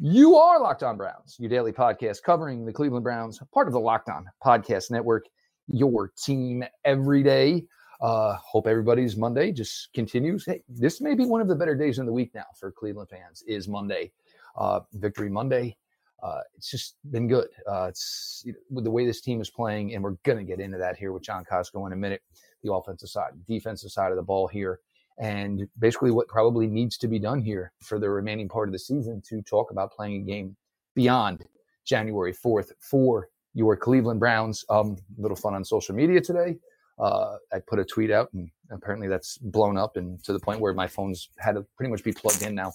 You are Locked On Browns, your daily podcast covering the Cleveland Browns, part of the Locked On Podcast Network, your team every day. Uh, hope everybody's Monday just continues. Hey, this may be one of the better days in the week now for Cleveland fans. Is Monday, uh, Victory Monday. Uh, it's just been good. Uh, it's you know, with the way this team is playing, and we're going to get into that here with John Costco in a minute. The offensive side, defensive side of the ball here and basically what probably needs to be done here for the remaining part of the season to talk about playing a game beyond January 4th for your Cleveland Browns. Um, little fun on social media today. Uh, I put a tweet out, and apparently that's blown up, and to the point where my phone's had to pretty much be plugged in now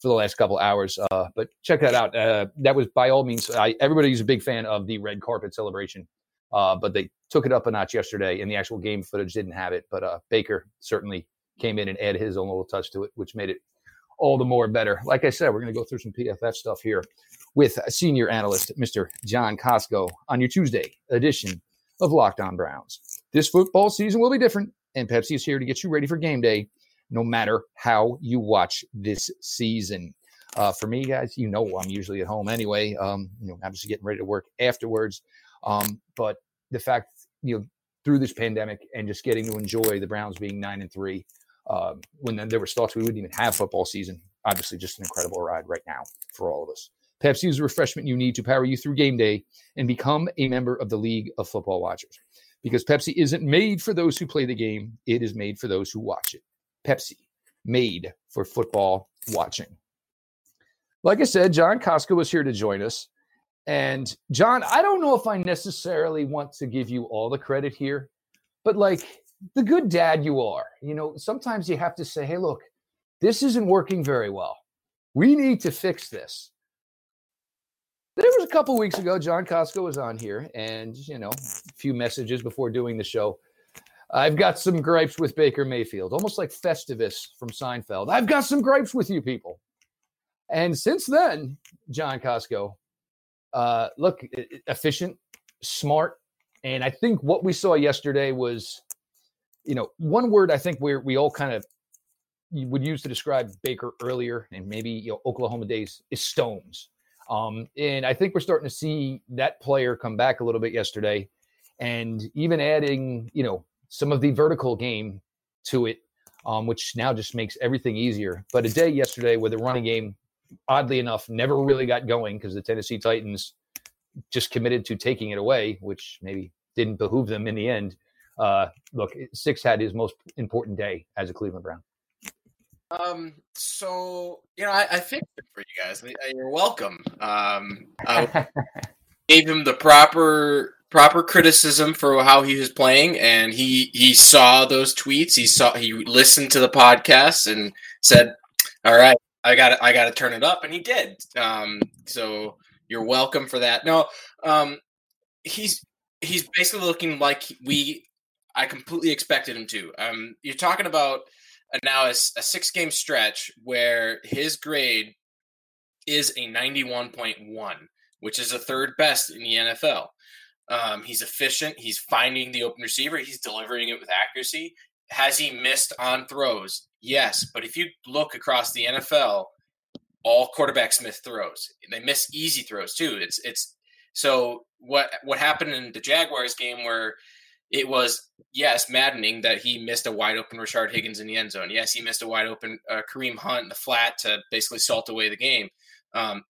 for the last couple hours. Uh, but check that out. Uh, that was by all means. I, everybody's a big fan of the red carpet celebration, uh, but they took it up a notch yesterday, and the actual game footage didn't have it. But uh, Baker certainly came in and added his own little touch to it, which made it all the more better. Like I said, we're going to go through some PFF stuff here with senior analyst Mr. John Costco on your Tuesday edition of Locked On Browns. This football season will be different, and Pepsi is here to get you ready for game day, no matter how you watch this season. Uh, for me, guys, you know I'm usually at home anyway. Um, you know, I'm just getting ready to work afterwards. Um, but the fact, you know, through this pandemic and just getting to enjoy the Browns being nine and three, um, when there was thoughts we wouldn't even have football season. Obviously, just an incredible ride right now for all of us. Pepsi is the refreshment you need to power you through game day and become a member of the League of Football Watchers. Because Pepsi isn't made for those who play the game, it is made for those who watch it. Pepsi, made for football watching. Like I said, John Costco was here to join us. And John, I don't know if I necessarily want to give you all the credit here, but like the good dad you are. You know, sometimes you have to say, hey, look, this isn't working very well. We need to fix this. There was a couple weeks ago, John Costco was on here, and, you know, a few messages before doing the show. I've got some gripes with Baker Mayfield, almost like Festivus from Seinfeld. I've got some gripes with you people. And since then, John Costco, uh, look, efficient, smart. And I think what we saw yesterday was you know, one word I think we we all kind of would use to describe Baker earlier and maybe you know Oklahoma days is stones. Um, and I think we're starting to see that player come back a little bit yesterday, and even adding you know some of the vertical game to it, um, which now just makes everything easier. But a day yesterday where the running game, oddly enough, never really got going because the Tennessee Titans just committed to taking it away, which maybe didn't behoove them in the end uh, look, six had his most important day as a Cleveland Brown. Um, so you know, I, I fixed it for you guys. You're welcome. Um, I gave him the proper proper criticism for how he was playing, and he he saw those tweets. He saw he listened to the podcast and said, "All right, I got I got to turn it up," and he did. Um, so you're welcome for that. No, um, he's he's basically looking like we I completely expected him to. Um, you're talking about now a, a six game stretch where his grade is a 91.1, which is the third best in the NFL. Um, he's efficient. He's finding the open receiver. He's delivering it with accuracy. Has he missed on throws? Yes. But if you look across the NFL, all quarterbacks miss throws. They miss easy throws too. It's it's so what what happened in the Jaguars game where it was yes maddening that he missed a wide open Rashard Higgins in the end zone. Yes, he missed a wide open uh, Kareem Hunt in the flat to basically salt away the game. Um,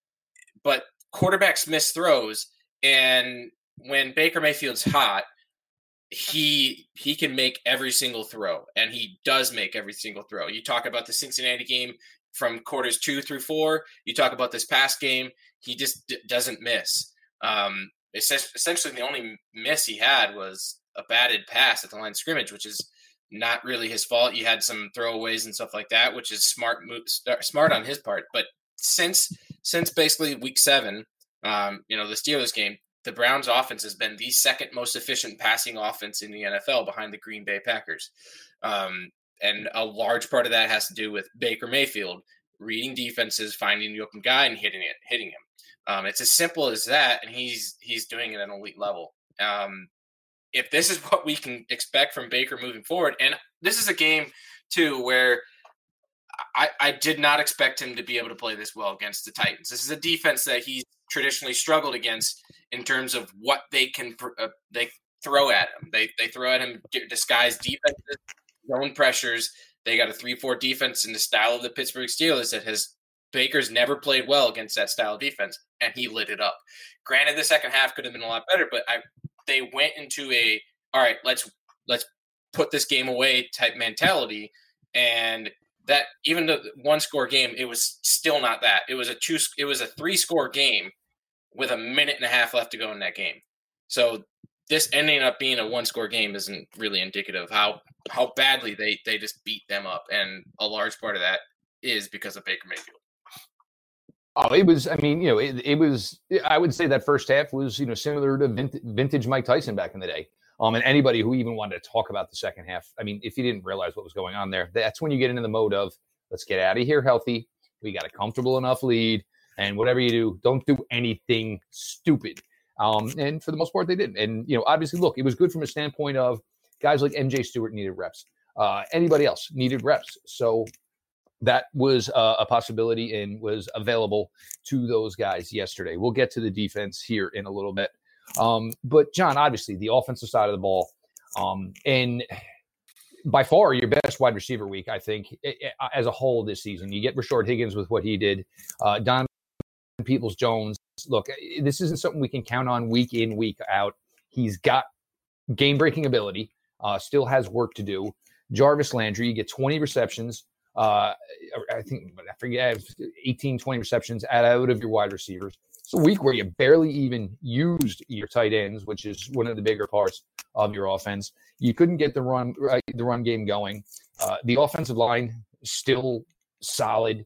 but quarterbacks miss throws, and when Baker Mayfield's hot, he he can make every single throw, and he does make every single throw. You talk about the Cincinnati game from quarters two through four. You talk about this past game, he just d- doesn't miss. Um, essentially, the only miss he had was a batted pass at the line of scrimmage, which is not really his fault. You had some throwaways and stuff like that, which is smart smart on his part. But since since basically week seven, um, you know, the Steelers game, the Browns offense has been the second most efficient passing offense in the NFL behind the Green Bay Packers. Um, and a large part of that has to do with Baker Mayfield reading defenses, finding the open guy and hitting it, hitting him. Um, it's as simple as that, and he's he's doing it at an elite level. Um, if this is what we can expect from Baker moving forward, and this is a game too where I, I did not expect him to be able to play this well against the Titans. This is a defense that he's traditionally struggled against in terms of what they can uh, they throw at him. They they throw at him disguised defenses, zone pressures. They got a three-four defense in the style of the Pittsburgh Steelers that has Baker's never played well against that style of defense, and he lit it up. Granted, the second half could have been a lot better, but I they went into a all right, let's let's put this game away type mentality, and that even the one score game, it was still not that. It was a two, it was a three score game with a minute and a half left to go in that game. So this ending up being a one score game isn't really indicative of how how badly they they just beat them up, and a large part of that is because of Baker Mayfield. Oh, it was. I mean, you know, it, it was. I would say that first half was, you know, similar to vintage Mike Tyson back in the day. Um, and anybody who even wanted to talk about the second half, I mean, if you didn't realize what was going on there, that's when you get into the mode of let's get out of here healthy. We got a comfortable enough lead, and whatever you do, don't do anything stupid. Um, and for the most part, they didn't. And you know, obviously, look, it was good from a standpoint of guys like MJ Stewart needed reps. Uh, anybody else needed reps. So that was uh, a possibility and was available to those guys yesterday. We'll get to the defense here in a little bit. Um, but John, obviously, the offensive side of the ball, um, and by far your best wide receiver week, I think, as a whole this season. You get Rashard Higgins with what he did, uh, Don Peoples Jones. Look, this isn't something we can count on week in, week out. He's got game breaking ability, uh, still has work to do. Jarvis Landry, you get 20 receptions, uh, I think I forget 18, 20 receptions out of your wide receivers. It's a week where you barely even used your tight ends, which is one of the bigger parts of your offense. You couldn't get the run uh, the run game going. Uh, the offensive line still solid.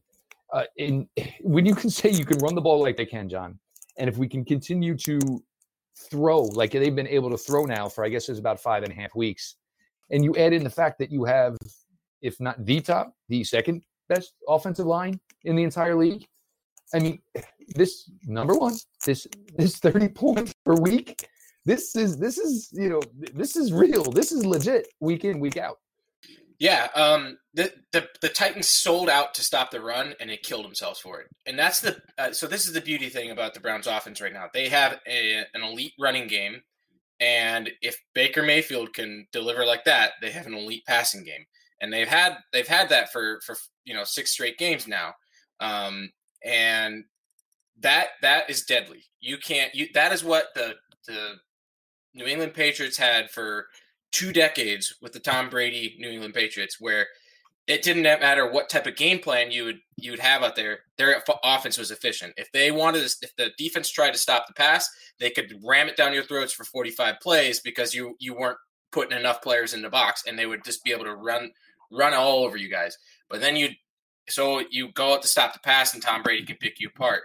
Uh, when you can say you can run the ball like they can, John, and if we can continue to throw like they've been able to throw now for I guess it's about five and a half weeks, and you add in the fact that you have if not the top, the second best offensive line in the entire league. I mean, this number one, this this 30 points per week. This is this is you know this is real. This is legit week in week out. Yeah, um, the, the the Titans sold out to stop the run, and they killed themselves for it. And that's the uh, so this is the beauty thing about the Browns' offense right now. They have a, an elite running game, and if Baker Mayfield can deliver like that, they have an elite passing game and they've had they've had that for for you know six straight games now, um, and that that is deadly. You can't you that is what the the New England Patriots had for two decades with the Tom Brady New England Patriots, where it didn't matter what type of game plan you would you would have out there. Their offense was efficient. If they wanted, to, if the defense tried to stop the pass, they could ram it down your throats for 45 plays because you you weren't putting enough players in the box, and they would just be able to run run all over you guys. But then you, so you go out to stop the pass, and Tom Brady can pick you apart.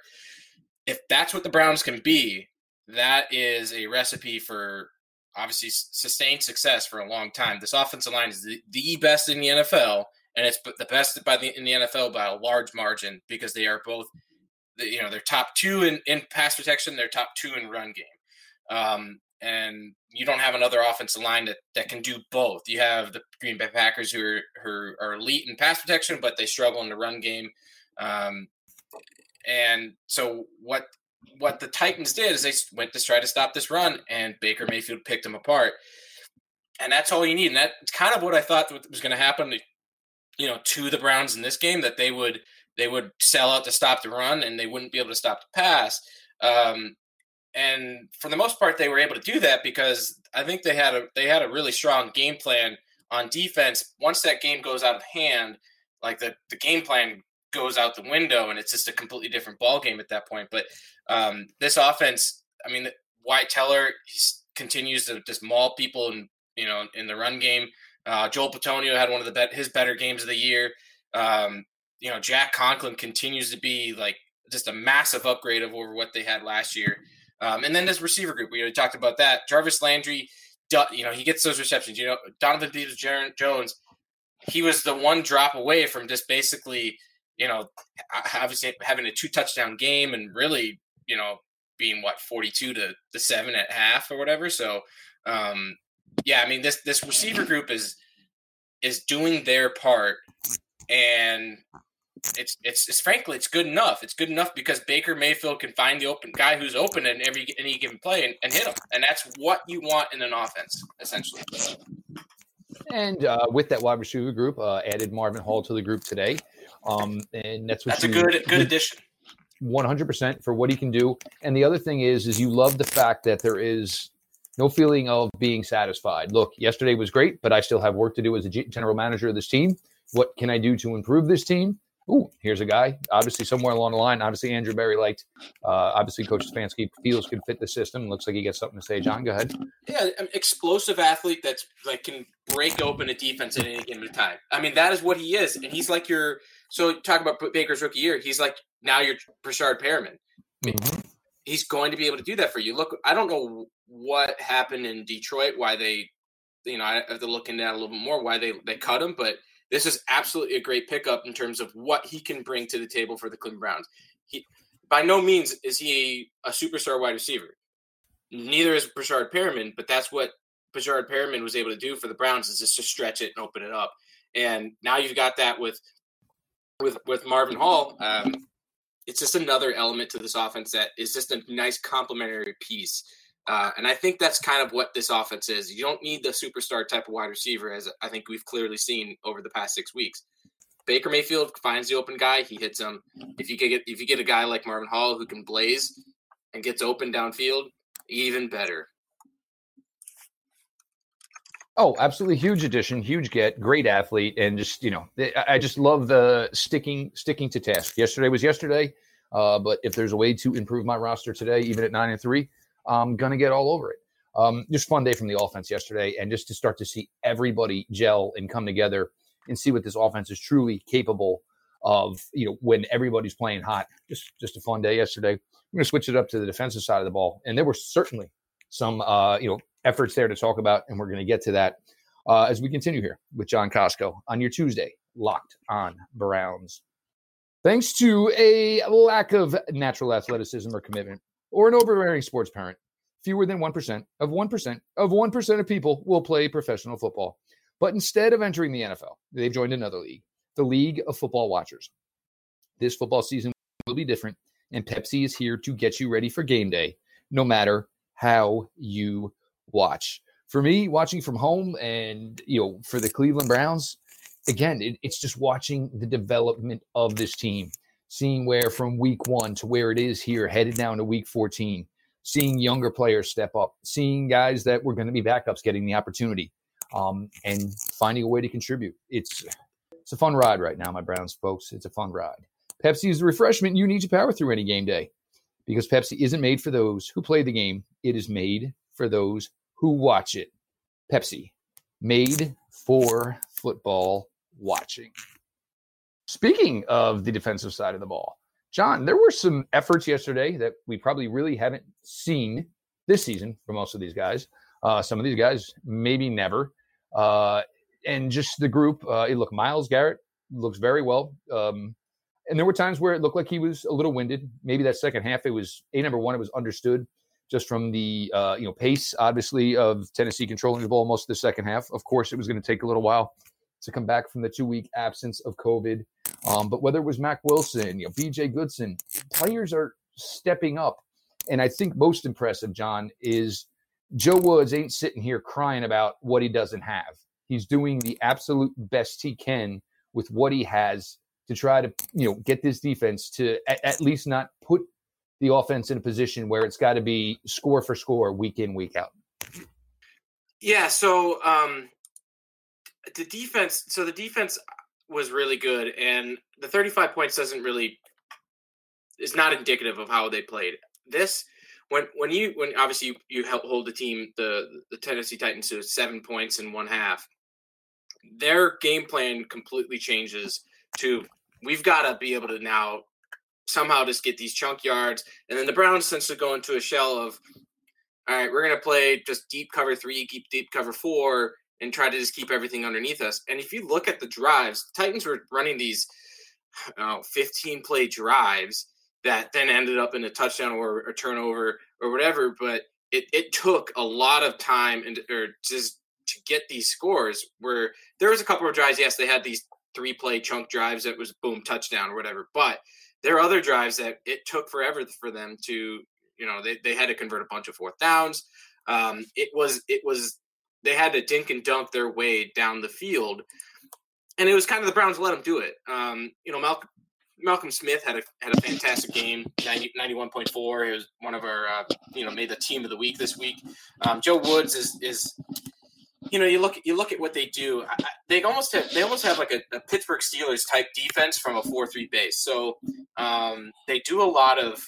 If that's what the Browns can be, that is a recipe for obviously sustained success for a long time. This offensive line is the, the best in the NFL, and it's the best by the in the NFL by a large margin because they are both, you know, they're top two in, in pass protection, they're top two in run game. Um, and you don't have another offensive line that, that can do both. You have the Green Bay Packers who are who are elite in pass protection, but they struggle in the run game. Um, and so what what the Titans did is they went to try to stop this run, and Baker Mayfield picked them apart. And that's all you need. And that's kind of what I thought was going to happen, you know, to the Browns in this game that they would they would sell out to stop the run, and they wouldn't be able to stop the pass. Um, and for the most part, they were able to do that because I think they had a they had a really strong game plan on defense. Once that game goes out of hand, like the the game plan goes out the window, and it's just a completely different ball game at that point. But um, this offense, I mean, Wyatt Teller continues to just maul people, and you know, in the run game. Uh, Joel Bitonio had one of the bet- his better games of the year. Um, you know, Jack Conklin continues to be like just a massive upgrade of over what they had last year. Um, and then this receiver group, we already talked about that. Jarvis Landry, you know, he gets those receptions. You know, Donovan Peoples Jones, he was the one drop away from just basically, you know, obviously having a two touchdown game and really, you know, being what 42 to the seven at half or whatever. So, um, yeah, I mean this this receiver group is is doing their part and it's, it's it's frankly it's good enough. It's good enough because Baker Mayfield can find the open guy who's open in every any given play and, and hit him, and that's what you want in an offense essentially. And uh, with that wide receiver group, uh, added Marvin Hall to the group today, um, and that's what that's you, a good good addition. 100% for what he can do. And the other thing is, is you love the fact that there is no feeling of being satisfied. Look, yesterday was great, but I still have work to do as a general manager of this team. What can I do to improve this team? Ooh, here's a guy. Obviously, somewhere along the line, obviously Andrew Berry liked. Uh, obviously, Coach Stefanski feels could fit the system. Looks like he gets something to say. John, go ahead. Yeah, an explosive athlete that's like can break open a defense at any given time. I mean, that is what he is, and he's like your. So talk about Baker's rookie year. He's like now you're Breshad Perriman. Mm-hmm. He's going to be able to do that for you. Look, I don't know what happened in Detroit, why they, you know, I have to look into that a little bit more, why they they cut him, but this is absolutely a great pickup in terms of what he can bring to the table for the Cleveland Browns. He, by no means is he a superstar wide receiver. Neither is Breshad Perriman, but that's what Breshad Perriman was able to do for the Browns is just to stretch it and open it up. And now you've got that with with with Marvin Hall. Um, it's just another element to this offense that is just a nice complementary piece. Uh, and I think that's kind of what this offense is. You don't need the superstar type of wide receiver, as I think we've clearly seen over the past six weeks. Baker Mayfield finds the open guy, he hits him. If you get if you get a guy like Marvin Hall who can blaze and gets open downfield, even better. Oh, absolutely huge addition, huge get, great athlete, and just you know, I just love the sticking sticking to task. Yesterday was yesterday, uh, but if there's a way to improve my roster today, even at nine and three, I'm gonna get all over it. Um, just fun day from the offense yesterday, and just to start to see everybody gel and come together and see what this offense is truly capable of. You know, when everybody's playing hot. Just just a fun day yesterday. I'm gonna switch it up to the defensive side of the ball, and there were certainly some uh, you know efforts there to talk about, and we're going to get to that uh, as we continue here with John Costco on your Tuesday, locked on Browns. Thanks to a lack of natural athleticism or commitment, or an overbearing sports parent, fewer than 1% of 1% of 1% of people will play professional football. But instead of entering the NFL, they've joined another league, the League of Football Watchers. This football season will be different, and Pepsi is here to get you ready for game day, no matter how you watch. For me, watching from home and, you know, for the Cleveland Browns, again, it, it's just watching the development of this team, seeing where from week one to where it is here, headed down to week 14, seeing younger players step up, seeing guys that were going to be backups getting the opportunity, um, and finding a way to contribute. It's it's a fun ride right now, my Browns folks. It's a fun ride. Pepsi is the refreshment you need to power through any game day because Pepsi isn't made for those who play the game. It is made for those who watch it. Pepsi, made for football watching. Speaking of the defensive side of the ball, John, there were some efforts yesterday that we probably really haven't seen this season for most of these guys. Uh, some of these guys, maybe never. Uh, and just the group, uh, look, Myles Garrett looks very well. Um, and there were times where it looked like he was a little winded. Maybe that second half, it was a number one, it was understood just from the uh, you know pace, obviously, of Tennessee controlling the ball most of the second half. Of course, it was going to take a little while to come back from the two week absence of COVID. Um, but whether it was Mack Wilson, you know, B.J. Goodson, players are stepping up, and I think most impressive, John, is Joe Woods ain't sitting here crying about what he doesn't have. He's doing the absolute best he can with what he has to try to you know get this defense to at, at least not put the offense in a position where it's got to be score for score week in week out yeah so um the defense so the defense was really good and the 35 points doesn't really is not indicative of how they played this when when you when obviously you, you hold the team the the tennessee titans to seven points in one half their game plan completely changes to we've got to be able to now somehow just get these chunk yards. And then the Browns essentially go into a shell of, all right, we're going to play just deep cover three, keep deep cover four, and try to just keep everything underneath us. And if you look at the drives, Titans were running these know, 15 play drives that then ended up in a touchdown or a turnover or whatever. But it, it took a lot of time and or just to get these scores where there was a couple of drives. Yes, they had these three play chunk drives that was boom touchdown or whatever. But there are other drives that it took forever for them to, you know, they, they had to convert a bunch of fourth downs. Um, it was it was they had to dink and dunk their way down the field, and it was kind of the Browns let them do it. Um, you know, Malcolm Malcolm Smith had a had a fantastic game, 90, 91.4. He was one of our, uh, you know, made the team of the week this week. Um, Joe Woods is is, you know, you look you look at what they do. I, they almost have they almost have like a, a, Pittsburgh Steelers type defense from a four three base. So um, they do a lot of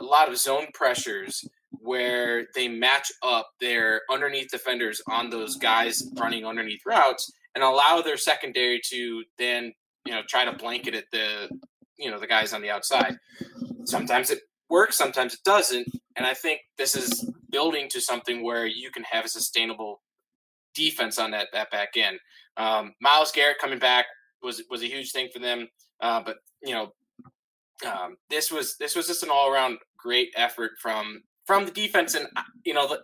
a lot of zone pressures where they match up their underneath defenders on those guys running underneath routes and allow their secondary to then you know try to blanket at the you know the guys on the outside. Sometimes it works, sometimes it doesn't, and I think this is building to something where you can have a sustainable defense on that that back end. Um, Myles Garrett coming back was was a huge thing for them, uh, but you know um, this was this was just an all around great effort from from the defense, and uh, you know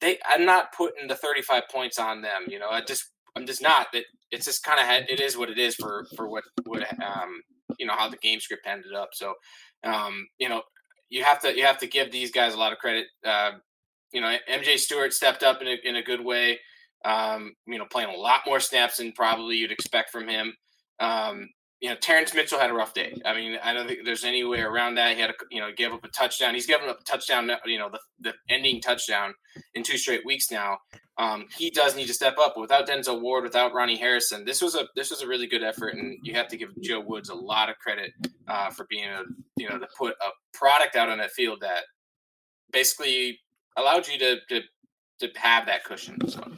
they I'm not putting the 35 points on them. You know I just I'm just not that it's just kind of it is what it is for for what what um you know how the game script ended up. So um you know you have to you have to give these guys a lot of credit. Uh, you know MJ Stewart stepped up in a in a good way. Um, you know playing a lot more snaps than probably you'd expect from him. Um, you know, Terrance Mitchell had a rough day. I mean, I don't think there's any way around that. He had, a, you know, gave up a touchdown. He's given up a touchdown, you know, the, the ending touchdown in two straight weeks now. Um, he does need to step up. Without Denzel Ward, without Ronnie Harrison, this was a this was a really good effort, and you have to give Joe Woods a lot of credit uh, for being a you know to put a product out on that field that basically allowed you to to, to have that cushion. So.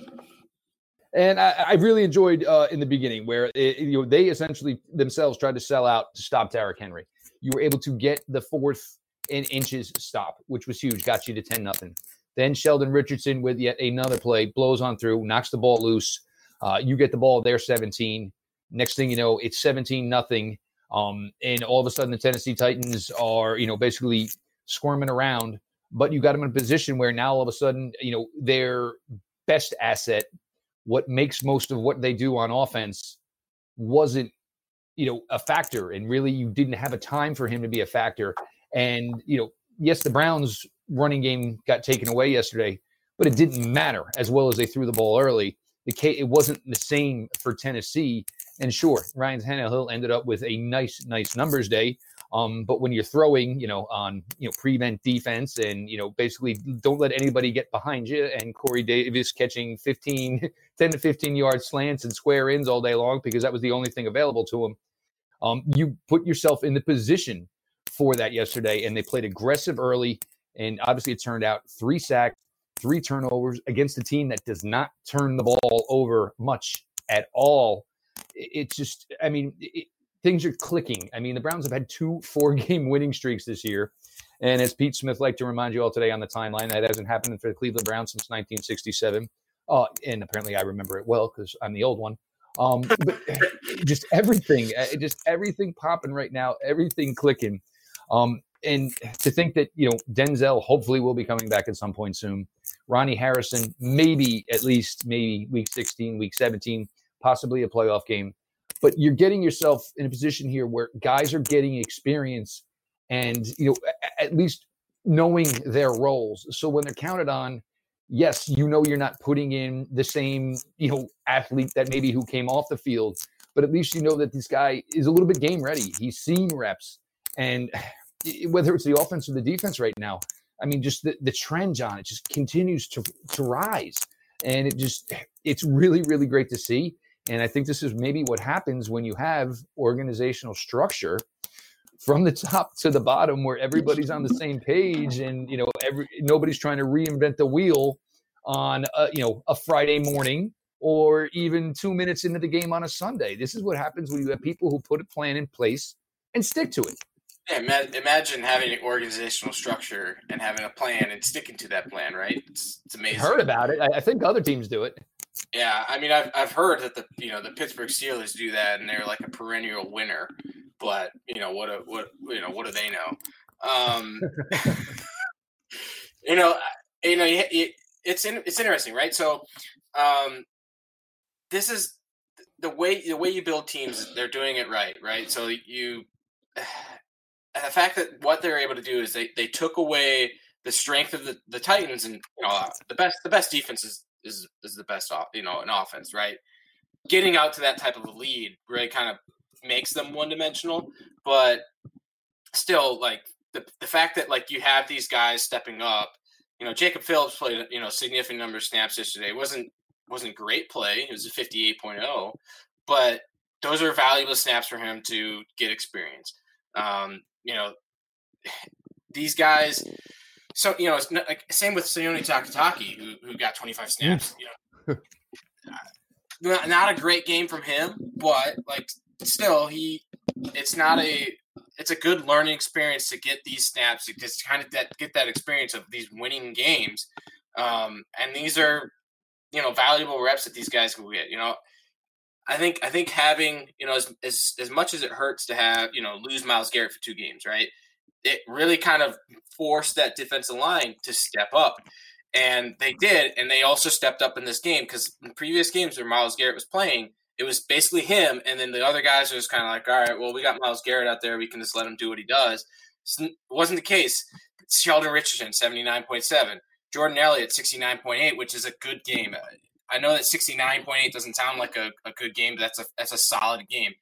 And I, I really enjoyed uh, in the beginning where it, you know they essentially themselves tried to sell out to stop Derrick Henry. You were able to get the fourth in inches stop, which was huge, got you to ten nothing. Then Sheldon Richardson with yet another play blows on through, knocks the ball loose. Uh, you get the ball there, 17. Next thing you know, it's 17 nothing. Um, and all of a sudden, the Tennessee Titans are, you know, basically squirming around. But you got them in a position where now all of a sudden, you know, their best asset, what makes most of what they do on offense, wasn't, you know, a factor. And really, you didn't have a time for him to be a factor. And, you know, yes, the Browns running game got taken away yesterday, but it didn't matter as well as they threw the ball early. The K, it wasn't the same for Tennessee. And sure, Ryan Tannehill ended up with a nice, nice numbers day. Um, but when you're throwing, you know, on you know prevent defense and you know basically don't let anybody get behind you, and Corey Davis catching 15, 10 to 15 yard slants and square ins all day long because that was the only thing available to him. Um, you put yourself in the position for that yesterday, and they played aggressive early. And obviously, it turned out three sacks, three turnovers against a team that does not turn the ball over much at all. It's just, I mean, things are clicking. I mean, the Browns have had two four game winning streaks this year. And as Pete Smith liked to remind you all today on the timeline, that hasn't happened for the Cleveland Browns since 1967. Uh, and apparently I remember it well because I'm the old one. Um, but just everything, uh, just everything popping right now, everything clicking. Um, and to think that you know Denzel hopefully will be coming back at some point soon. Ronnie Harrison, maybe at least maybe week 16, week 17, possibly a playoff game. But you're getting yourself in a position here where guys are getting experience and you know at least knowing their roles. So when they're counted on, yes, you know you're not putting in the same, you know, athlete that maybe who came off the field, but at least you know that this guy is a little bit game ready. He's seen reps. And whether it's the offense or the defense right now, I mean, just the, the trend John, it just continues to, to rise. And it just, it's really, really great to see. And I think this is maybe what happens when you have organizational structure from the top to the bottom where everybody's on the same page and, you know, every, nobody's trying to reinvent the wheel on, a, you know, a Friday morning or even two minutes into the game on a Sunday. This is what happens when you have people who put a plan in place and stick to it. Yeah, imagine having an organizational structure and having a plan and sticking to that plan, right? It's, it's amazing. I heard about it. I think other teams do it. Yeah, I mean, I've I've heard that the you know the Pittsburgh Steelers do that, and they're like a perennial winner. But you know what? A, what you know? What do they know? Um, you know, you know, it's in, it's interesting, right? So, um, this is the way the way you build teams, they're doing it right, right? So you, and the fact that what they're able to do is they they took away the strength of the, the Titans, and you know the best the best defense is is the best off you know an offense, right? Getting out to that type of a lead really kind of makes them one dimensional, but still like the the fact that like you have these guys stepping up. You know, Jacob Phillips played you know significant number of snaps yesterday. It wasn't wasn't great play. It was a 58.0, but those are valuable snaps for him to get experience. Um, you know, these guys. So you know, it's not, like same with Sione Takitaki, who who got 25 snaps. You know, not, not a great game from him, but like still, he it's not a it's a good learning experience to get these snaps to just kind of that, get that experience of these winning games. Um, and these are you know valuable reps that these guys can get. You know, I think I think having you know as as as much as it hurts to have you know lose Myles Garrett for two games, right? It really kind of forced that defensive line to step up. And they did, and they also stepped up in this game because in previous games where Myles Garrett was playing, it was basically him, and then the other guys were just kind of like, all right, well, we got Myles Garrett out there, we can just let him do what he does. It wasn't the case. Sheldon Richardson, 79.7. Jordan Elliott, 69.8, which is a good game. I know that 69.8 doesn't sound like a, a good game, but that's a that's a solid game.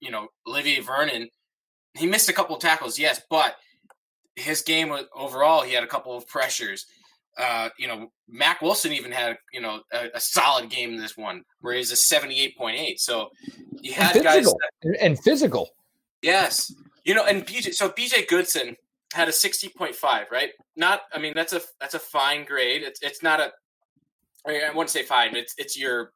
You know, Olivier Vernon, he missed a couple of tackles, yes, but his game was overall, he had a couple of pressures. Uh, you know, Mack Wilson even had you know a, a, solid game in this one where he's a seventy-eight point eight. So you had and guys that, and physical. Yes, you know, and BJ. So BJ Goodson had a sixty point five, right? Not, I mean, that's a that's a fine grade. It's it's not a I wouldn't say fine, but it's it's your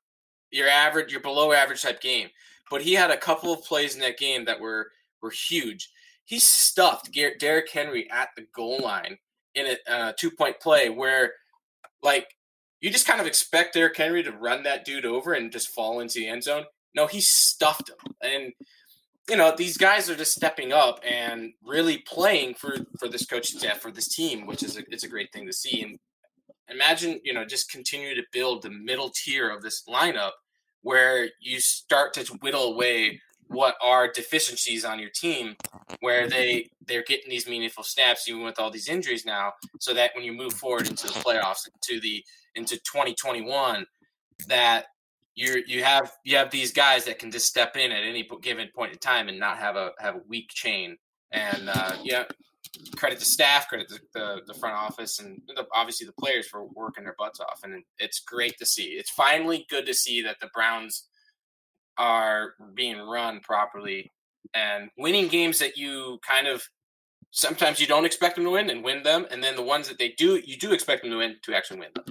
your average, your below average type game. But he had a couple of plays in that game that were were huge. He stuffed Derrick Henry at the goal line in a uh, two point play where, like, you just kind of expect Derrick Henry to run that dude over and just fall into the end zone. No, he stuffed him, and you know these guys are just stepping up and really playing for for this coaching staff for this team, which is a, it's a great thing to see. And imagine you know just continue to build the middle tier of this lineup where you start to whittle away what are deficiencies on your team where they they're getting these meaningful snaps even with all these injuries now so that when you move forward into the playoffs into the into 2021 that you you have you have these guys that can just step in at any given point in time and not have a have a weak chain and uh, yeah credit to staff, credit to the, the front office, and the, obviously the players for working their butts off. And it's great to see. It's finally good to see that the Browns are being run properly and winning games that you kind of sometimes you don't expect them to win and win them, and then the ones that they do, you do expect them to win to actually win them.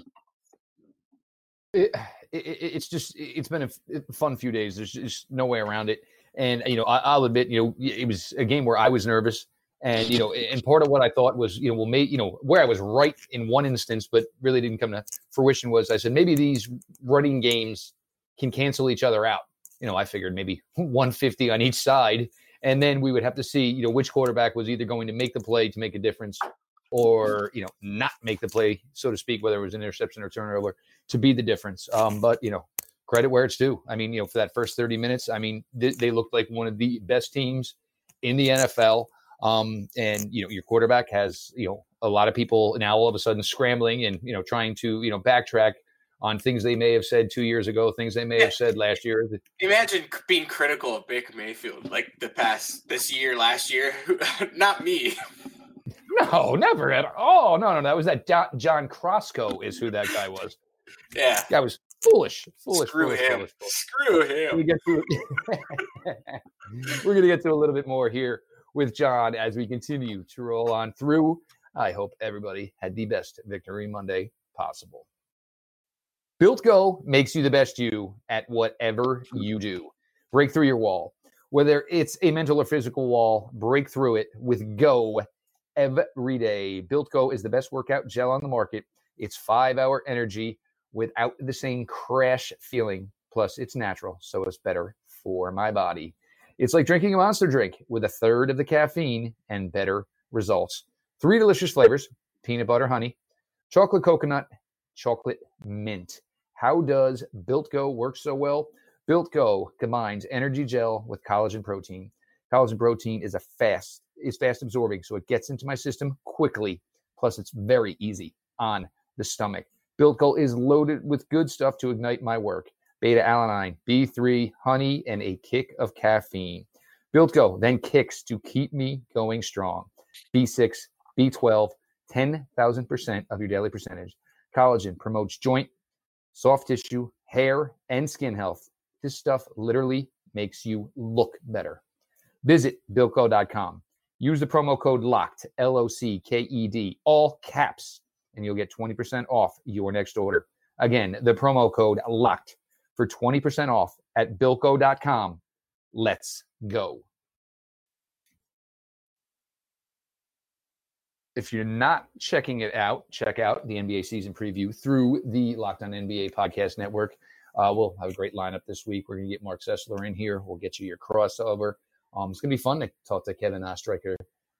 It, it, it's just it's been a fun few days. There's just no way around it. And you know, I, will admit, you know, it was a game where I was nervous. And you know, and part of what I thought was, you know, well, maybe you know where I was right in one instance, but really didn't come to fruition was I said maybe these running games can cancel each other out. You know, I figured maybe 150 on each side, and then we would have to see, you know, which quarterback was either going to make the play to make a difference, or you know, not make the play, so to speak, whether it was an interception or turnover, to be the difference. Um, but you know, credit where it's due. I mean, you know, for that first 30 minutes, I mean, they, they looked like one of the best teams in the NFL. Um, and you know, your quarterback has you know a lot of people now all of a sudden scrambling and you know trying to you know backtrack on things they may have said two years ago, things they may have said last year. Imagine being critical of Baker Mayfield like the past this year, last year. Not me. No, never at all. No, no, that was that John Krosco is who that guy was. Yeah, that was foolish, foolish, Screw foolish, him. Foolish. Screw him. We get to, we're going to get to a little bit more here with John as we continue to roll on through. I hope everybody had the best Victory Monday possible. Built Go makes you the best you at whatever you do. Break through your wall. Whether it's a mental or physical wall, break through it with Go every day. Built Go is the best workout gel on the market. It's five hour energy without the same crash feeling. Plus, it's natural, so it's better for my body. It's like drinking a monster drink with a third of the caffeine and better results. Three delicious flavors peanut butter honey, chocolate coconut, chocolate mint. How does Built Go work so well? Built Go combines energy gel with collagen protein. Collagen protein is a fast is fast absorbing, so it gets into my system quickly. Plus, it's very easy on the stomach. Built Go is loaded with good stuff to ignite my work. Beta alanine, B3, honey, and a kick of caffeine. Built Go then kicks to keep me going strong. B6, B12, 10,000% of your daily percentage. Collagen promotes joint, soft tissue, hair, and skin health. This stuff literally makes you look better. Visit BuiltGo.com. Use the promo code LOCKED, L O C K E D, all caps, and you'll get 20% off your next order. Again, the promo code LOCKED for 20% off at BuiltGo.com. Let's go. If you're not checking it out, check out the NBA season preview through the Locked On NBA podcast network. Uh, we'll have a great lineup this week. We're going to get Marc Sessler in here. We'll get you your crossover. Um, it's going to be fun to talk to Kevin Oestreicher,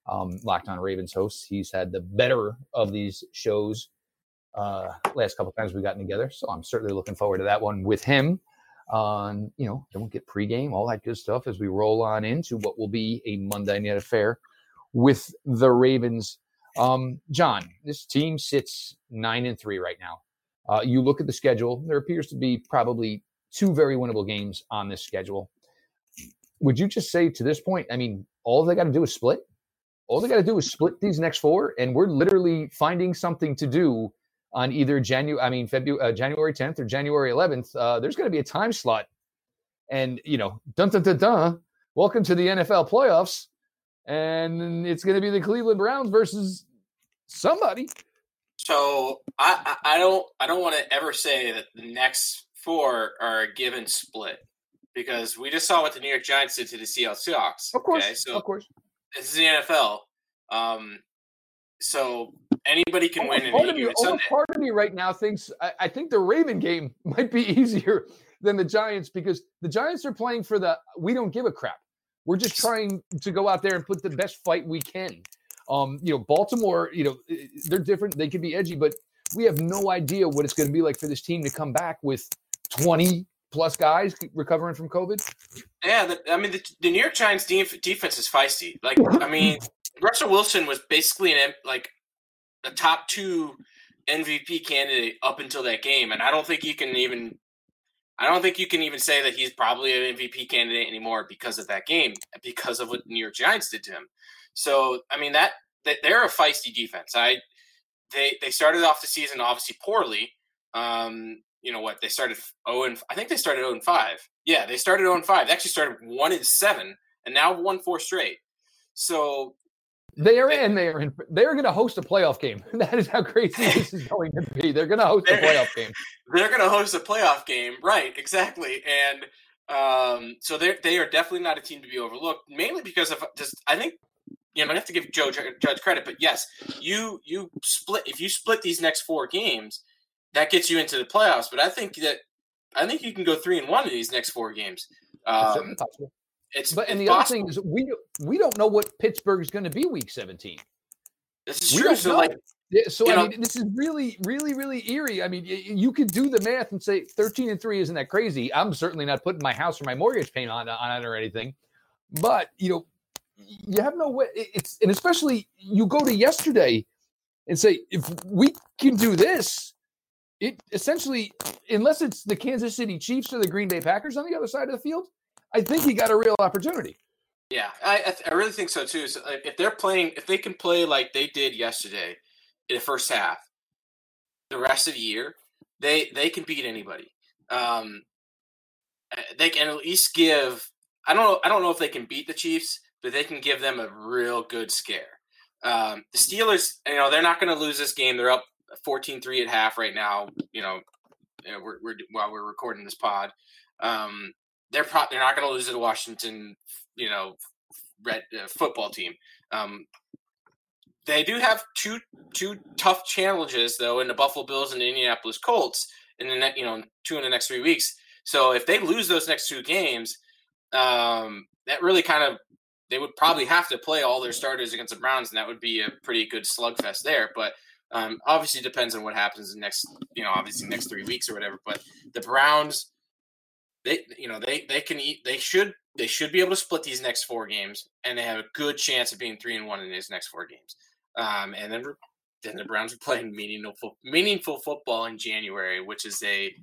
um, Locked On Ravens host. He's had the better of these shows uh, last couple times we've gotten together. So I'm certainly looking forward to that one with him. Um, you know, then we'll get pregame, all that good stuff as we roll on into what will be a Monday night affair with the Ravens. Um, John, this team sits nine and three right now. Uh, you look at the schedule, there appears to be probably two very winnable games on this schedule. Would you just say to this point, I mean, all they got to do is split? All they got to do is split these next four, and we're literally finding something to do on either January, I mean, February, uh, January 10th or January 11th. Uh, there's going to be a time slot, and you know, dun dun dun dun. Welcome to the NFL playoffs, and it's going to be the Cleveland Browns versus somebody. So I, I don't I don't want to ever say that the next four are a given split because we just saw what the New York Giants did to the Seattle Seahawks. Of course, okay? so of course, this is the NFL. Um, so anybody can win. Part, of me, part of me right now thinks I, I think the Raven game might be easier than the Giants because the Giants are playing for the we don't give a crap. We're just trying to go out there and put the best fight we can. Um, you know, Baltimore, you know, they're different. They can be edgy, but we have no idea what it's going to be like for this team to come back with 20 plus guys recovering from COVID. Yeah, the, I mean, the, the, New York Giants def- defense is feisty. Like, I mean, Russell Wilson was basically an like a top two MVP candidate up until that game, and I don't think you can even. I don't think you can even say that he's probably an MVP candidate anymore because of that game, because of what New York Giants did to him. So, I mean that, that they're a feisty defense. I they they started off the season obviously poorly. Um, you know what? They started 0 and I think they started 0 and 5. Yeah, they started 0 and 5. They actually started 1 and 7 and now won four straight. So they are in. They are in. They are going to host a playoff game. That is how crazy this is going to be. They're going to host a playoff game. They're going to host a playoff game, right? Exactly. And um, so they they are definitely not a team to be overlooked. Mainly because of just I think you know I have to give Joe Judge credit, but yes, you you split if you split these next four games, that gets you into the playoffs. But I think that I think you can go three and one in these next four games. Um, it's but and the possible. other thing is we we don't know what Pittsburgh is going to be week seventeen. This is we true. So like, so I know, mean, this is really, really, really eerie. I mean, you, you could do the math and say thirteen and three isn't that crazy. I'm certainly not putting my house or my mortgage payment on on it or anything, but you know, you have no way. It's and especially you go to yesterday and say if we can do this, it essentially, unless it's the Kansas City Chiefs or the Green Bay Packers on the other side of the field, I think he got a real opportunity. Yeah, I I, really think so too. So if they're playing, if they can play like they did yesterday in the first half, the rest of the year, they they can beat anybody. Um, they can at least give. I don't know. I don't know if they can beat the Chiefs, but they can give them a real good scare. Um, the Steelers, you know, they're not going to lose this game. They're up 14-3 at half right now. You know, we're, we're while we're recording this pod. Um, they're pro- they're not going to lose to the Washington, you know, red uh, football team. Um, they do have two two tough challenges though in the Buffalo Bills and the Indianapolis Colts in the ne- you know two in the next three weeks. So if they lose those next two games, um, that really kind of they would probably have to play all their starters against the Browns, and that would be a pretty good slugfest there. But um, obviously, depends on what happens in the next, you know, obviously next three weeks or whatever. But the Browns they you know they they can eat they should they should be able to split these next four games and they have a good chance of being three and one in these next four games. Um, and then then the Browns are playing meaningful meaningful football in January, which is a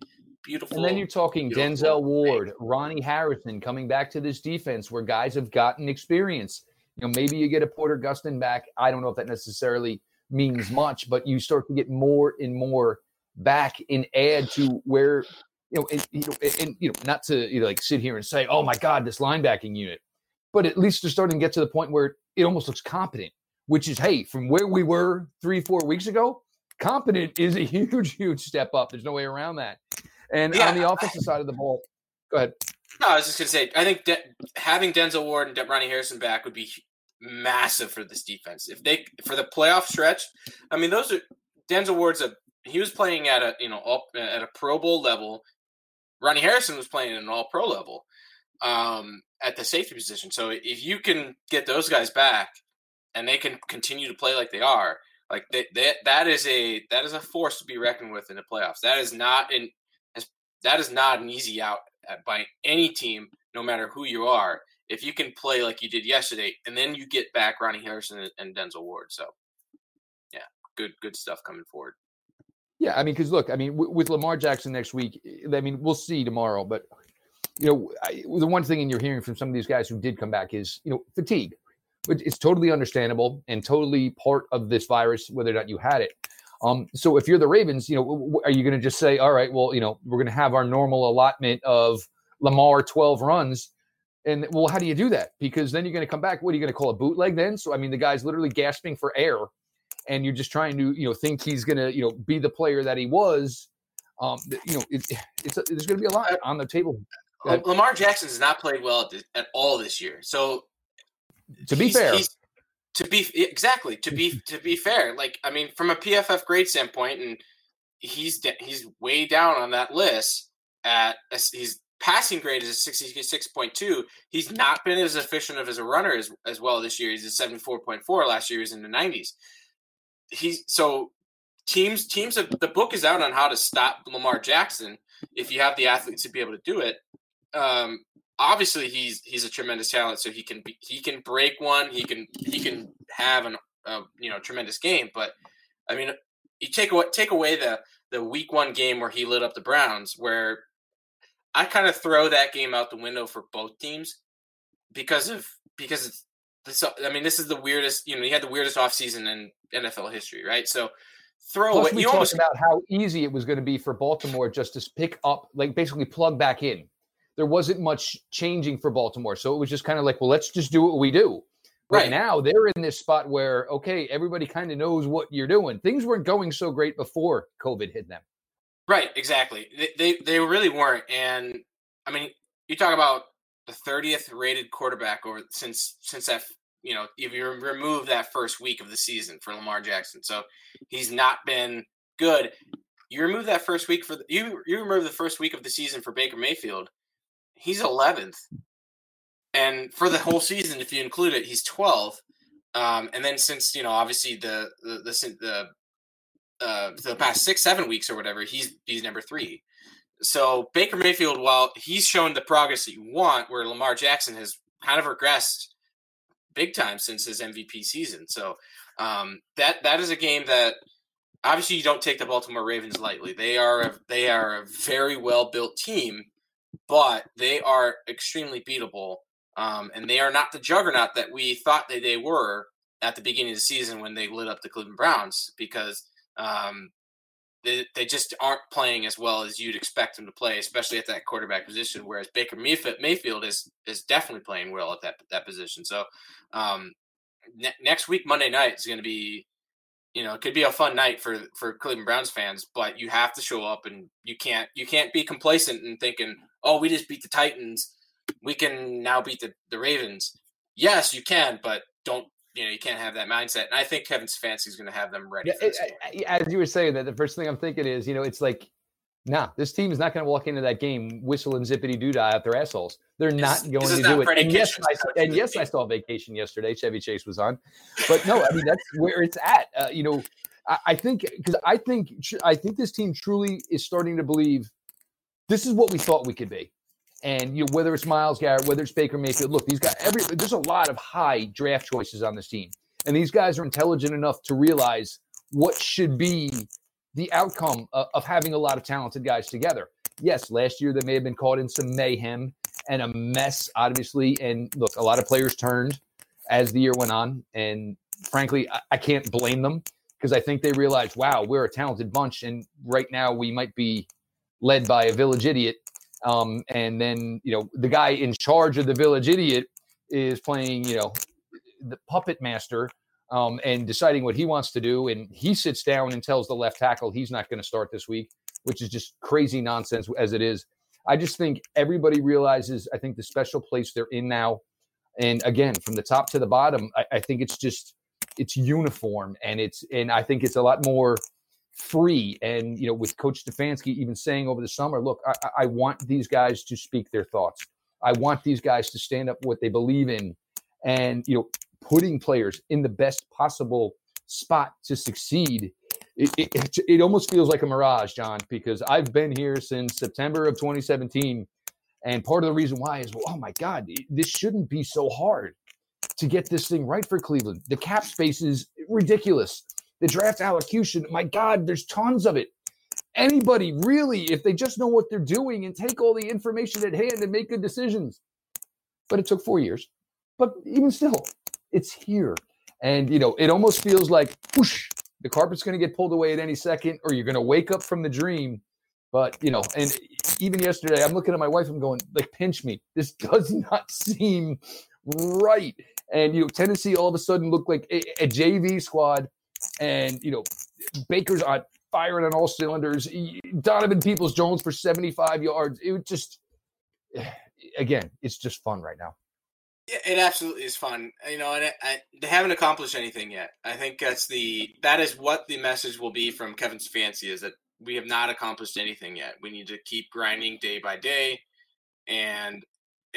beautiful. And then you're talking Denzel Ward, Ronnie Harrison coming back to this defense where guys have gotten experience. You know, maybe you get a Porter Gustin back. I don't know if that necessarily means much, but you start to get more and more back and add to where you know, and, you know, and you know, not to you know, like sit here and say, "Oh my God, this linebacking unit," but at least they're starting to get to the point where it almost looks competent. Which is, hey, from where we were three, four weeks ago, competent is a huge, huge step up. There's no way around that. And yeah, on the offensive side of the ball, go ahead. No, I was just gonna say, I think De- having Denzel Ward and De- Ronnie Harrison back would be massive for this defense. If they for the playoff stretch, I mean, those are Denzel Ward's a he was playing at a you know all, at a Pro Bowl level. Ronnie Harrison was playing at an All Pro level um, at the safety position. So if you can get those guys back and they can continue to play like they are, like they, that is a that is a force to be reckoned with in the playoffs. That is not an that is not an easy out by any team, no matter who you are. If you can play like you did yesterday, and then you get back Ronnie Harrison and Denzel Ward, so yeah, good good stuff coming forward. Yeah, I mean, because look, I mean, w- with Lamar Jackson next week, eh, I mean, we'll see tomorrow. But you know, I, the one thing and you're hearing from some of these guys who did come back is you know fatigue. which is totally understandable and totally part of this virus, whether or not you had it. Um, so if you're the Ravens, you know, are you going to just say, all right, well, you know, we're going to have our normal allotment of Lamar 12 runs? And well, how do you do that? Because then you're going to come back. What are you going to call a bootleg then? So I mean, the guy's literally gasping for air and you're just trying to you know think he's going to you know be the player that he was um you know it, it's a, there's going to be a lot on the table. Lamar jackson has not played well at, all this year so to be fair. to be exactly to be to be fair like i mean from a pff grade standpoint and he's he's way down on that list at he's passing grade is a 66.2 he's not been as efficient of as a runner as, as well this year he's a 74.4 last year he was in the 90s he's so teams teams have, the book is out on how to stop Lamar Jackson if you have the athletes to be able to do it. Um, obviously he's he's a tremendous talent, so he can be, he can break one, he can he can have an uh, you know tremendous game. But I mean, you take away take away the the week one game where he lit up the Browns, where I kind of throw that game out the window for both teams because of because this, I mean, this is the weirdest. You know, he had the weirdest offseason in NFL history, right? So throw Plus away. We you talked almost about how easy it was going to be for Baltimore just to pick up, like basically plug back in. There wasn't much changing for Baltimore, so it was just kind of like, well, let's just do what we do. Right, right. now, they're in this spot where okay, everybody kind of knows what you're doing. Things weren't going so great before COVID hit them. Right, exactly. They they, they really weren't, and I mean, you talk about the 30th rated quarterback over since since that you know, if you remove that first week of the season for Lamar Jackson. So he's not been good. You remove that first week for the, you you remove the first week of the season for Baker Mayfield. He's 11th. And for the whole season if you include it, he's 12th. Um, and then since, you know, obviously the the the, the uh, the past 6 7 weeks or whatever, he's he's number 3. So Baker Mayfield, while he's shown the progress that you want, where Lamar Jackson has kind of regressed big time since his MVP season. So um, that that is a game that obviously you don't take the Baltimore Ravens lightly. They are a, they are a very well built team, but they are extremely beatable, um, and they are not the juggernaut that we thought that they were at the beginning of the season when they lit up the Cleveland Browns because um, they, they just aren't playing as well as you'd expect them to play, especially at that quarterback position. Whereas Baker Mayfield is is definitely playing well at that that position. So um, ne- next week, Monday night is going to be, you know, it could be a fun night for for Cleveland Browns fans. But you have to show up, and you can't you can't be complacent and thinking, oh, we just beat the Titans, we can now beat the the Ravens. Yes, you can, but don't you know you can't have that mindset. And I think Kevin Stefanski is going to have them ready. Yeah, it, as you were saying that, the first thing I'm thinking is, you know, it's like, nah, this team is not going to walk into that game whistling zippity doo dah out their assholes. They're not going to do it. And yes, I, and yes, I saw vacation yesterday. Chevy Chase was on, but no, I mean that's where it's at. Uh, you know, I, I think because I think I think this team truly is starting to believe this is what we thought we could be. And you know, whether it's Myles Garrett, whether it's Baker Mayfield, look, these guys. Every there's a lot of high draft choices on this team, and these guys are intelligent enough to realize what should be the outcome of, of having a lot of talented guys together. Yes, last year they may have been caught in some mayhem and a mess, obviously. And look, a lot of players turned as the year went on, and frankly, I, I can't blame them because I think they realized, wow, we're a talented bunch, and right now we might be led by a village idiot. Um, and then you know the guy in charge of the village idiot is playing, you know, the puppet master um, and deciding what he wants to do. And he sits down and tells the left tackle he's not going to start this week, which is just crazy nonsense as it is. I just think everybody realizes, I think, the special place they're in now. And again, from the top to the bottom, I, I think it's just it's uniform and it's and I think it's a lot more free. And you know, with Coach Stefanski even saying over the summer, look, I, I want these guys to speak their thoughts. I want these guys to stand up what they believe in. And you know, putting players in the best possible spot to succeed. It, it, it, almost feels like a mirage, John, because I've been here since September of 2017. And part of the reason why is, well, oh my God, this shouldn't be so hard to get this thing right for Cleveland. The cap space is ridiculous. The draft allocution, my God, there's tons of it. Anybody really, if they just know what they're doing and take all the information at hand and make good decisions. But it took four years. But even still, it's here. And, you know, it almost feels like whoosh, the carpet's going to get pulled away at any second, or you're going to wake up from the dream. But, you know, and even yesterday, I'm looking at my wife, I'm going, like, pinch me. This does not seem right. And, you know, Tennessee all of a sudden looked like a, a JV squad. And, you know, Baker's on firing on all cylinders. Donovan Peoples Jones for 75 yards. It just, again, it's just fun right now. Yeah, it absolutely is fun. You know, and it, I, they haven't accomplished anything yet. I think that's the that is what the message will be from Kevin Stefanski is that we have not accomplished anything yet. We need to keep grinding day by day, and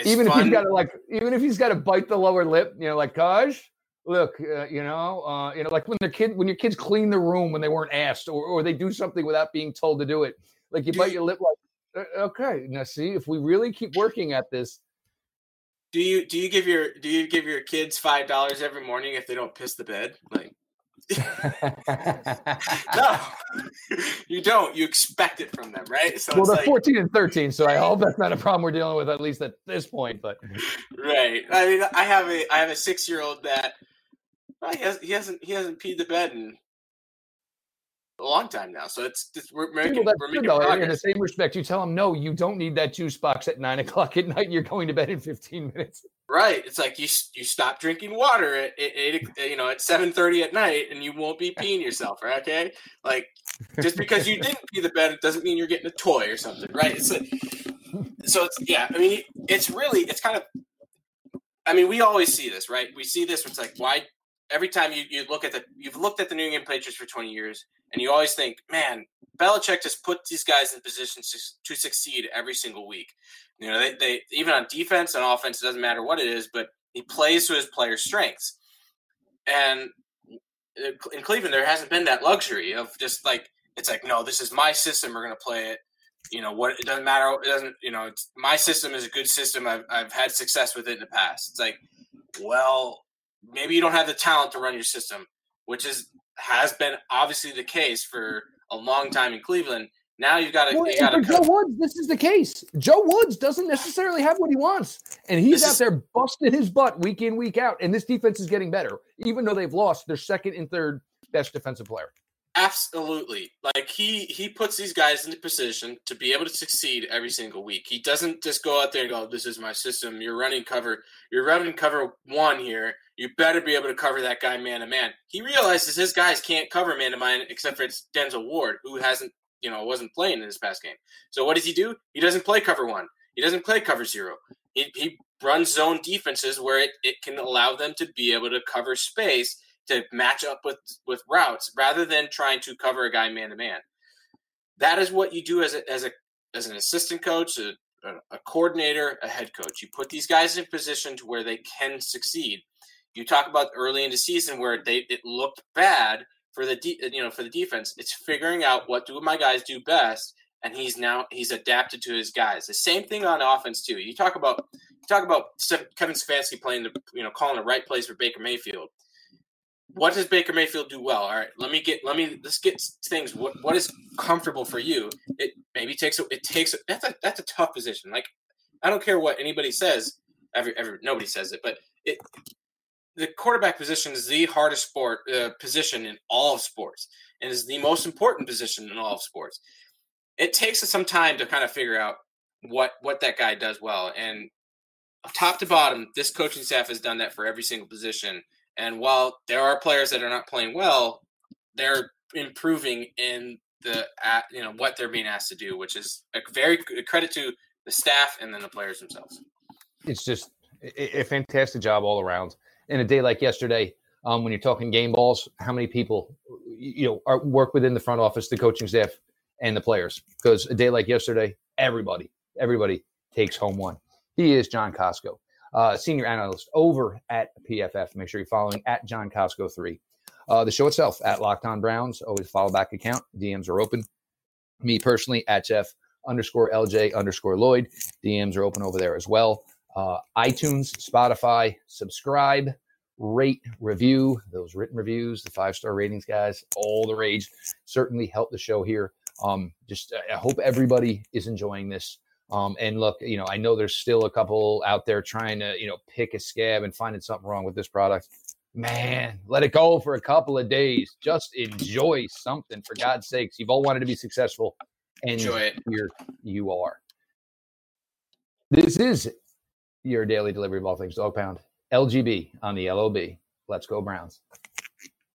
even fun. if he's got to like, even if he's got to bite the lower lip, you know, like Gosh, look, uh, you know, uh, you know, like when the kid when your kids clean the room when they weren't asked, or or they do something without being told to do it, like you bite your lip, like, okay, now see, if we really keep working at this do you do you give your do you give your kids five dollars every morning if they don't piss the bed? Like no, you don't. You expect it from them, right? So well, they're like, 14 and 13, so I hope that's not a problem we're dealing with at least at this point. But right, I mean, I have a I have a six year old that he, has, he hasn't he hasn't peed the bed in a long time now. So it's, it's we're making, we're making though, In the same respect, you tell him no, you don't need that juice box at nine o'clock at night. You're going to bed in 15 minutes. Right. It's like you you stop drinking water at, eight, you know, at 7:30 at night, and you won't be peeing yourself. Right? Okay. Like just because you didn't pee the bed, it doesn't mean you're getting a toy or something, right? It's like, so it's yeah. I mean, it's really it's kind of. I mean, we always see this, right? We see this. It's like why every time you, you look at the you've looked at the New England Patriots for 20 years, and you always think, man, Belichick just put these guys in positions to, to succeed every single week. You know, they, they even on defense and offense, it doesn't matter what it is, but he plays to his players' strengths. And in Cleveland, there hasn't been that luxury of just like it's like, no, this is my system. We're going to play it. You know what? It doesn't matter. It doesn't. You know, my system is a good system. I've I've had success with it in the past. It's like, well, maybe you don't have the talent to run your system, which is has been obviously the case for a long time in Cleveland. Now you've got to. Well, got to Joe Woods, this is the case. Joe Woods doesn't necessarily have what he wants, and he's this out is, there busting his butt week in, week out. And this defense is getting better, even though they've lost their second and third best defensive player. Absolutely. Like he he puts these guys in a position to be able to succeed every single week. He doesn't just go out there and go, "This is my system. You're running cover. You're running cover one here. You better be able to cover that guy man to man." He realizes his guys can't cover man to man except for it's Denzel Ward, who hasn't, you know, wasn't playing in this past game. So what does he do? He doesn't play cover one. He doesn't play cover zero. He, he runs zone defenses where it, it can allow them to be able to cover space to match up with with routes rather than trying to cover a guy man to man. That is what you do as a, as a as an assistant coach, a, a coordinator, a head coach. You put these guys in position to where they can succeed. You talk about early in the season where they it looked bad for the de- you know for the defense. It's figuring out what do my guys do best and he's now he's adapted to his guys. The same thing on offense too. You talk about you talk about Kevin Stefanski playing the you know calling the right plays for Baker Mayfield. What does Baker Mayfield do well? All right, let me get let me let's get things. What what is comfortable for you? It maybe takes it takes that's a that's a tough position. Like I don't care what anybody says. Every every nobody says it, but it the quarterback position is the hardest sport uh, position in all of sports and is the most important position in all of sports. It takes some time to kind of figure out what what that guy does well, and top to bottom, this coaching staff has done that for every single position. And while there are players that are not playing well, they're improving in the at you know what they're being asked to do, which is a very a credit to the staff and then the players themselves. It's just a fantastic job all around in a day like yesterday, um, when you're talking game balls, how many people you know are, work within the front office, the coaching staff, and the players? Because a day like yesterday, everybody, everybody takes home one. He is John Kosko, uh, senior analyst over at PFF. Make sure you're following at John Kosko three. Uh, the show itself at Locked On Browns. Always follow back account. DMs are open. Me personally at Jeff underscore LJ underscore Lloyd. DMs are open over there as well uh, iTunes, Spotify, subscribe, rate, review, those written reviews, the five star ratings, guys, all the rage. Certainly help the show here. Um, just I hope everybody is enjoying this. Um, and look, you know, I know there's still a couple out there trying to, you know, pick a scab and finding something wrong with this product. Man, let it go for a couple of days. Just enjoy something for God's sakes. You've all wanted to be successful, and enjoy it. Here you are. This is your daily delivery of all things dog pound. LGB on the LOB. Let's go Browns.